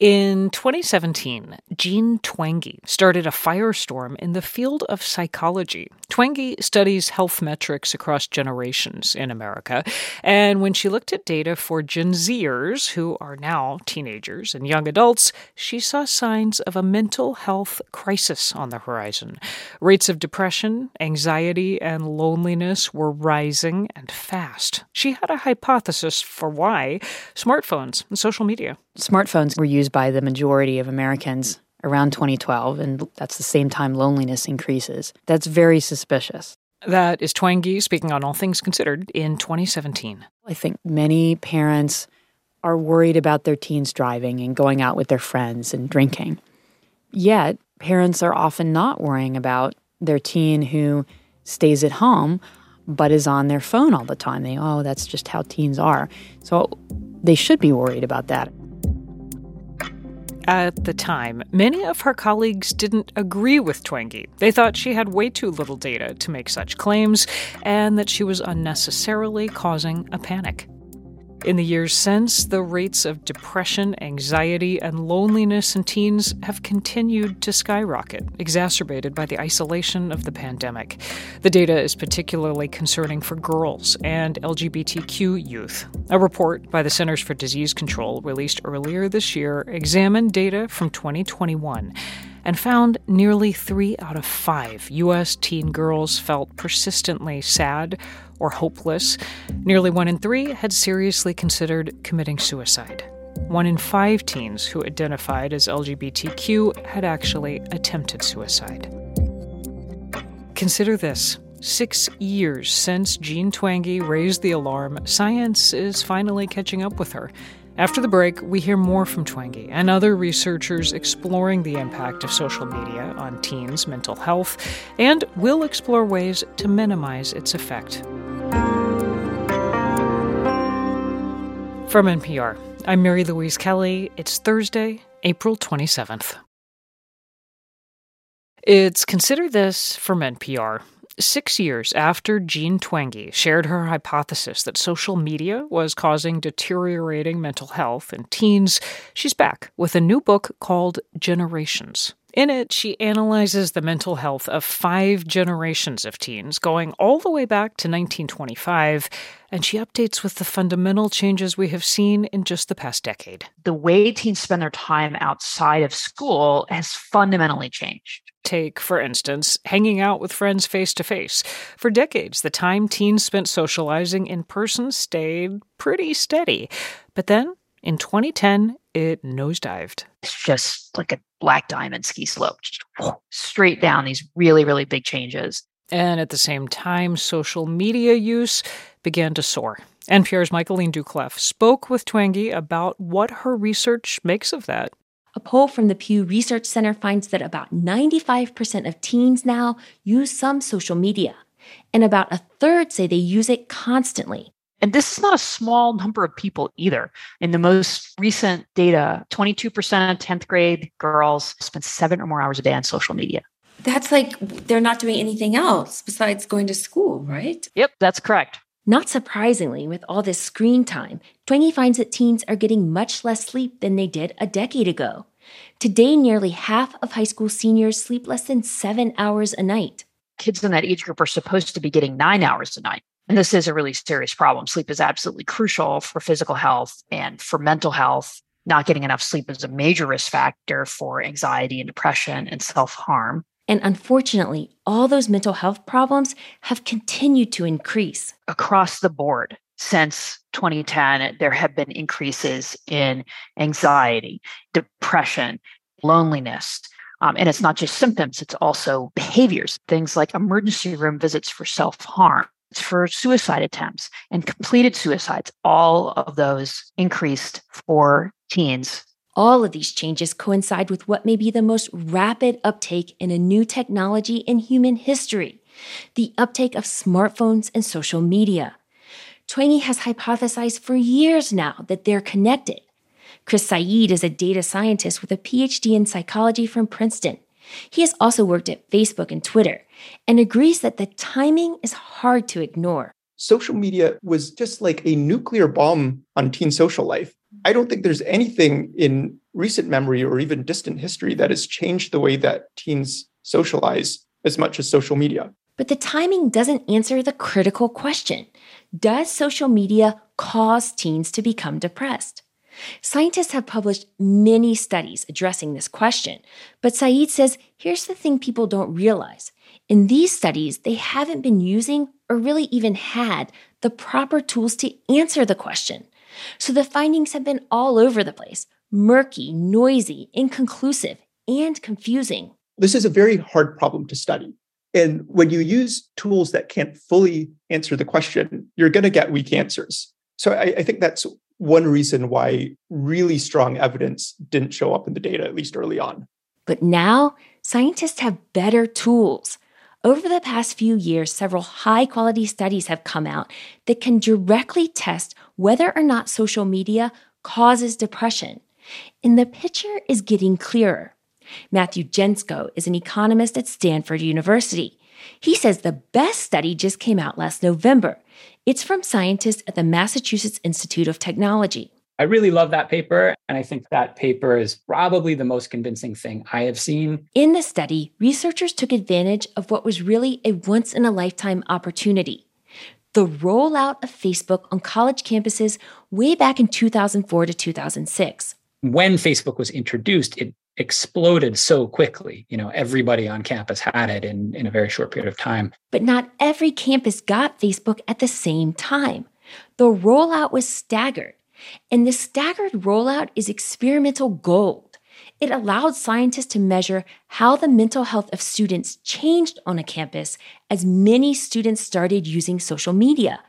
In 2017, Jean Twenge started a firestorm in the field of psychology. Twenge studies health metrics across generations in America, and when she looked at data for Gen Zers, who are now teenagers and young adults, she saw signs of a mental health crisis on the horizon. Rates of depression, anxiety, and loneliness were rising and fast. She had a hypothesis for why smartphones and social media Smartphones were used by the majority of Americans around 2012, and that's the same time loneliness increases. That's very suspicious. That is Twenge speaking on All Things Considered in 2017. I think many parents are worried about their teens driving and going out with their friends and drinking. Yet, parents are often not worrying about their teen who stays at home but is on their phone all the time. They, oh, that's just how teens are. So they should be worried about that. At the time, many of her colleagues didn't agree with Twenge. They thought she had way too little data to make such claims and that she was unnecessarily causing a panic. In the years since, the rates of depression, anxiety, and loneliness in teens have continued to skyrocket, exacerbated by the isolation of the pandemic. The data is particularly concerning for girls and LGBTQ youth. A report by the Centers for Disease Control released earlier this year examined data from 2021 and found nearly three out of five U.S. teen girls felt persistently sad or hopeless. Nearly one in three had seriously considered committing suicide. One in five teens who identified as LGBTQ had actually attempted suicide. Consider this. Six years since Jean Twenge raised the alarm, science is finally catching up with her. After the break, we hear more from Twenge and other researchers exploring the impact of social media on teens' mental health, and we'll explore ways to minimize its effect. From NPR, I'm Mary Louise Kelly. It's Thursday, April 27th. It's Consider This from NPR. Six years after Jean Twenge shared her hypothesis that social media was causing deteriorating mental health in teens, she's back with a new book called Generations. In it, she analyzes the mental health of five generations of teens, going all the way back to 1925, and she updates with the fundamental changes we have seen in just the past decade. The way teens spend their time outside of school has fundamentally changed. Take, for instance, hanging out with friends face to face. For decades, the time teens spent socializing in person stayed pretty steady. But then, in 2010, it nosedived. It's just like a black diamond ski slope, just straight down these really, really big changes. And at the same time, social media use began to soar. NPR's Michaeleen Doucleff spoke with Twenge about what her research makes of that. A poll from the Pew Research Center finds that about 95% of teens now use some social media, and about a third say they use it constantly. And this is not a small number of people either. In the most recent data, 22% of 10th grade girls spend seven or more hours a day on social media. That's like they're not doing anything else besides going to school, right? Yep, that's correct. Not surprisingly, with all this screen time, Twenge finds that teens are getting much less sleep than they did a decade ago. Today, nearly half of high school seniors sleep less than seven hours a night. Kids in that age group are supposed to be getting nine hours a night. And this is a really serious problem. Sleep is absolutely crucial for physical health and for mental health. Not getting enough sleep is a major risk factor for anxiety and depression and self harm. And unfortunately, all those mental health problems have continued to increase across the board. Since 2010, there have been increases in anxiety, depression, loneliness. Um, and it's not just symptoms, it's also behaviors, things like emergency room visits for self harm, for suicide attempts and completed suicides. All of those increased for teens all of these changes coincide with what may be the most rapid uptake in a new technology in human history the uptake of smartphones and social media. Twenge has hypothesized for years now that they're connected. Chris Said is a data scientist with a PhD in psychology from Princeton. He has also worked at Facebook and Twitter and agrees that the timing is hard to ignore. Social media was just like a nuclear bomb on teen social life. I don't think there's anything in recent memory or even distant history that has changed the way that teens socialize as much as social media. But the timing doesn't answer the critical question Does social media cause teens to become depressed? Scientists have published many studies addressing this question, but Said says here's the thing people don't realize. In these studies, they haven't been using or really even had the proper tools to answer the question. So the findings have been all over the place murky, noisy, inconclusive, and confusing. This is a very hard problem to study. And when you use tools that can't fully answer the question, you're going to get weak answers. So I, I, think that's one reason why really strong evidence didn't show up in the data, at least early on. But now scientists have better tools. Over the past few years, several high quality studies have come out that can directly test whether or not social media causes depression. And the picture is getting clearer. Matthew Gentzkow is an economist at Stanford University. He says the best study just came out last November. It's from scientists at the Massachusetts Institute of Technology. I really love that paper. And I think that paper is probably the most convincing thing I have seen. In the study, researchers took advantage of what was really a once in a lifetime opportunity the rollout of Facebook on college campuses way back in 2004 to 2006. When Facebook was introduced, it exploded so quickly. You know, everybody on campus had it in, in a very short period of time. But not every campus got Facebook at the same time. The rollout was staggered. And the staggered rollout is experimental gold. It allowed scientists to measure how the mental health of students changed on a campus as many students started using social media.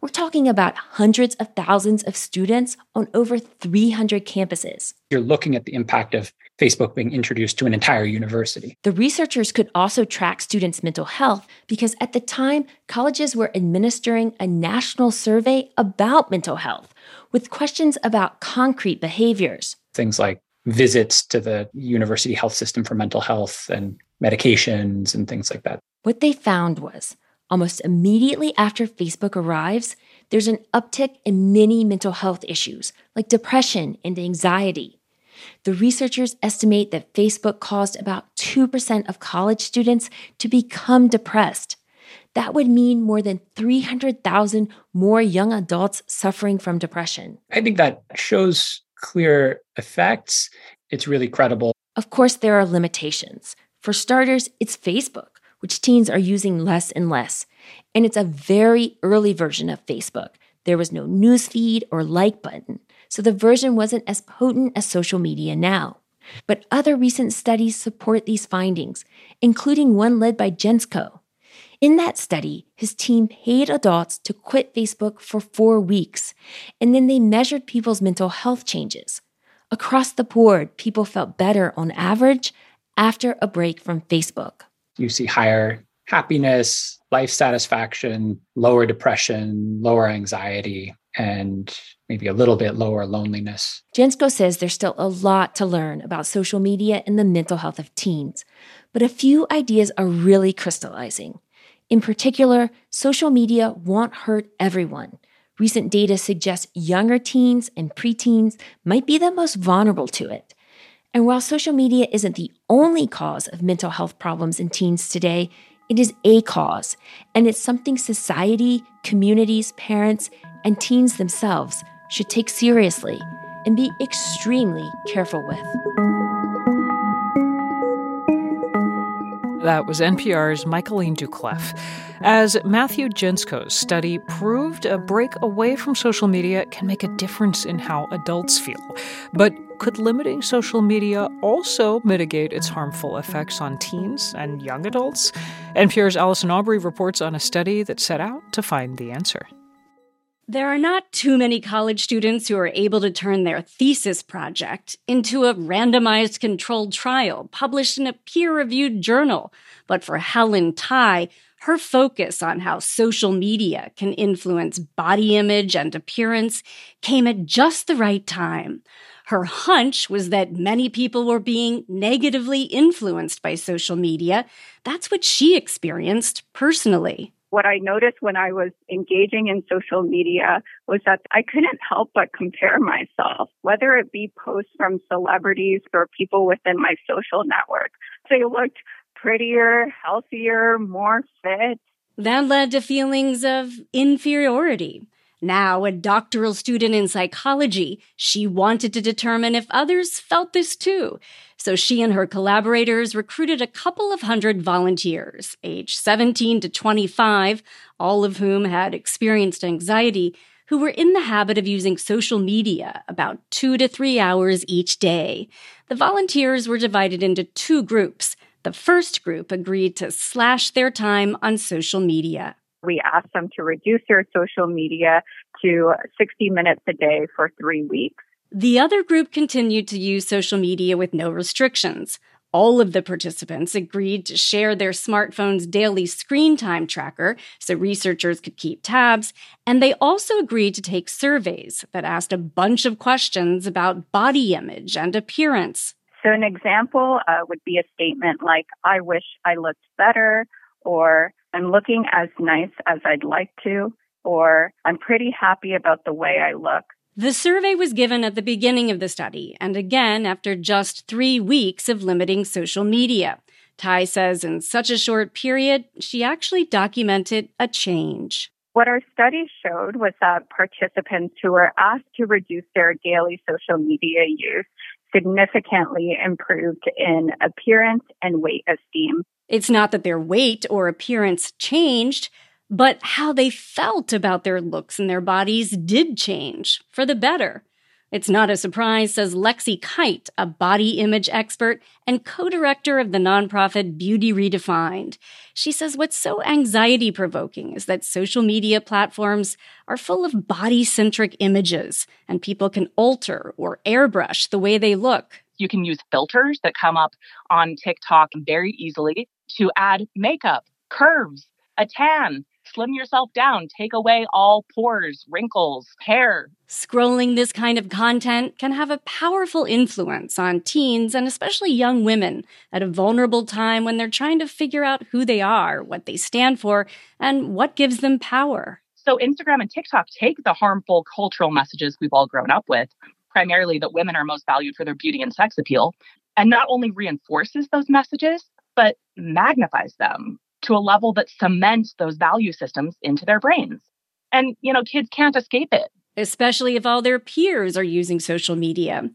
We're talking about hundreds of thousands of students on over 300 campuses. You're looking at the impact of Facebook being introduced to an entire university. The researchers could also track students' mental health because at the time, colleges were administering a national survey about mental health with questions about concrete behaviors. Things like visits to the university health system for mental health and medications and things like that. What they found was almost immediately after Facebook arrives, there's an uptick in many mental health issues like depression and anxiety. The researchers estimate that Facebook caused about 2% of college students to become depressed. That would mean more than 300,000 more young adults suffering from depression. I think that shows clear effects. It's really credible. Of course, there are limitations. For starters, it's Facebook which teens are using less and less. And it's a very early version of Facebook. There was no newsfeed or like button, so the version wasn't as potent as social media now. But other recent studies support these findings, including one led by Gentzkow. In that study, his team paid adults to quit Facebook for four weeks, and then they measured people's mental health changes. Across the board, people felt better on average after a break from Facebook you see higher happiness, life satisfaction, lower depression, lower anxiety, and maybe a little bit lower loneliness. Gentzkow says there's still a lot to learn about social media and the mental health of teens, but a few ideas are really crystallizing. In particular, social media won't hurt everyone. Recent data suggests younger teens and preteens might be the most vulnerable to it. And while social media isn't the only cause of mental health problems in teens today, it is a cause, and it's something society, communities, parents, and teens themselves should take seriously and be extremely careful with. That was NPR's Michaeleen Doucleff. As Matthew Gentzkow's study proved, a break away from social media can make a difference in how adults feel. But could limiting social media also mitigate its harmful effects on teens and young adults? NPR's Allison Aubrey reports on a study that set out to find the answer. There are not too many college students who are able to turn their thesis project into a randomized controlled trial published in a peer reviewed journal. But for Helen Thai, her focus on how social media can influence body image and appearance came at just the right time. Her hunch was that many people were being negatively influenced by social media. That's what she experienced personally. What I noticed when I was engaging in social media was that I couldn't help but compare myself, whether it be posts from celebrities or people within my social network. They looked prettier, healthier, more fit. That led to feelings of inferiority. Now, a doctoral student in psychology, she wanted to determine if others felt this too. So she and her collaborators recruited a couple of hundred volunteers, aged 17 to 25, all of whom had experienced anxiety, who were in the habit of using social media about two to three hours each day. The volunteers were divided into two groups. The first group agreed to slash their time on social media. We asked them to reduce their social media to 60 minutes a day for three weeks. The other group continued to use social media with no restrictions. All of the participants agreed to share their smartphone's daily screen time tracker so researchers could keep tabs, and they also agreed to take surveys that asked a bunch of questions about body image and appearance. So, an example uh, would be a statement like, I wish I looked better, or I'm looking as nice as I'd like to, or I'm pretty happy about the way I look. The survey was given at the beginning of the study and again after just three weeks of limiting social media. Thai says in such a short period, she actually documented a change. What our study showed was that participants who were asked to reduce their daily social media use significantly improved in appearance and weight esteem. It's not that their weight or appearance changed, but how they felt about their looks and their bodies did change for the better. It's not a surprise, says Lexi Kite, a body image expert and co director of the nonprofit Beauty Redefined. She says what's so anxiety provoking is that social media platforms are full of body centric images, and people can alter or airbrush the way they look. You can use filters that come up on TikTok very easily to add makeup, curves, a tan, slim yourself down, take away all pores, wrinkles, hair. Scrolling this kind of content can have a powerful influence on teens and especially young women at a vulnerable time when they're trying to figure out who they are, what they stand for, and what gives them power. So, Instagram and TikTok take the harmful cultural messages we've all grown up with, primarily that women are most valued for their beauty and sex appeal, and not only reinforces those messages, but magnifies them to a level that cements those value systems into their brains. And, you know, kids can't escape it. Especially if all their peers are using social media.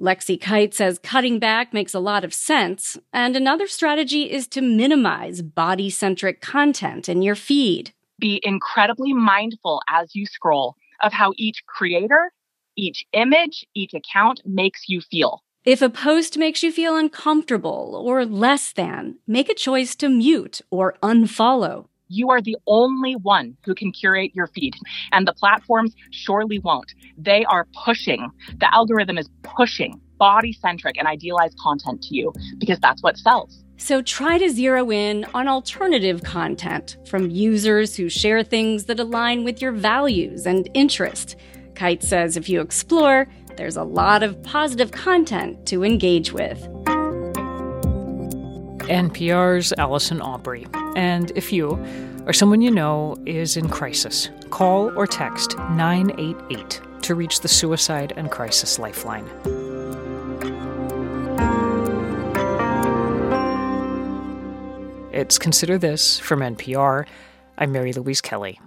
Lexi Kite says cutting back makes a lot of sense. And another strategy is to minimize body centric content in your feed. Be incredibly mindful as you scroll of how each creator, each image, each account makes you feel. If a post makes you feel uncomfortable or less than, make a choice to mute or unfollow. You are the only one who can curate your feed, and the platforms surely won't. They are pushing, the algorithm is pushing body centric and idealized content to you because that's what sells. So try to zero in on alternative content from users who share things that align with your values and interests. Kite says if you explore, there's a lot of positive content to engage with. NPR's Allison Aubrey. And if you or someone you know is in crisis, call or text 988 to reach the Suicide and Crisis Lifeline. It's Consider This from NPR. I'm Mary Louise Kelly.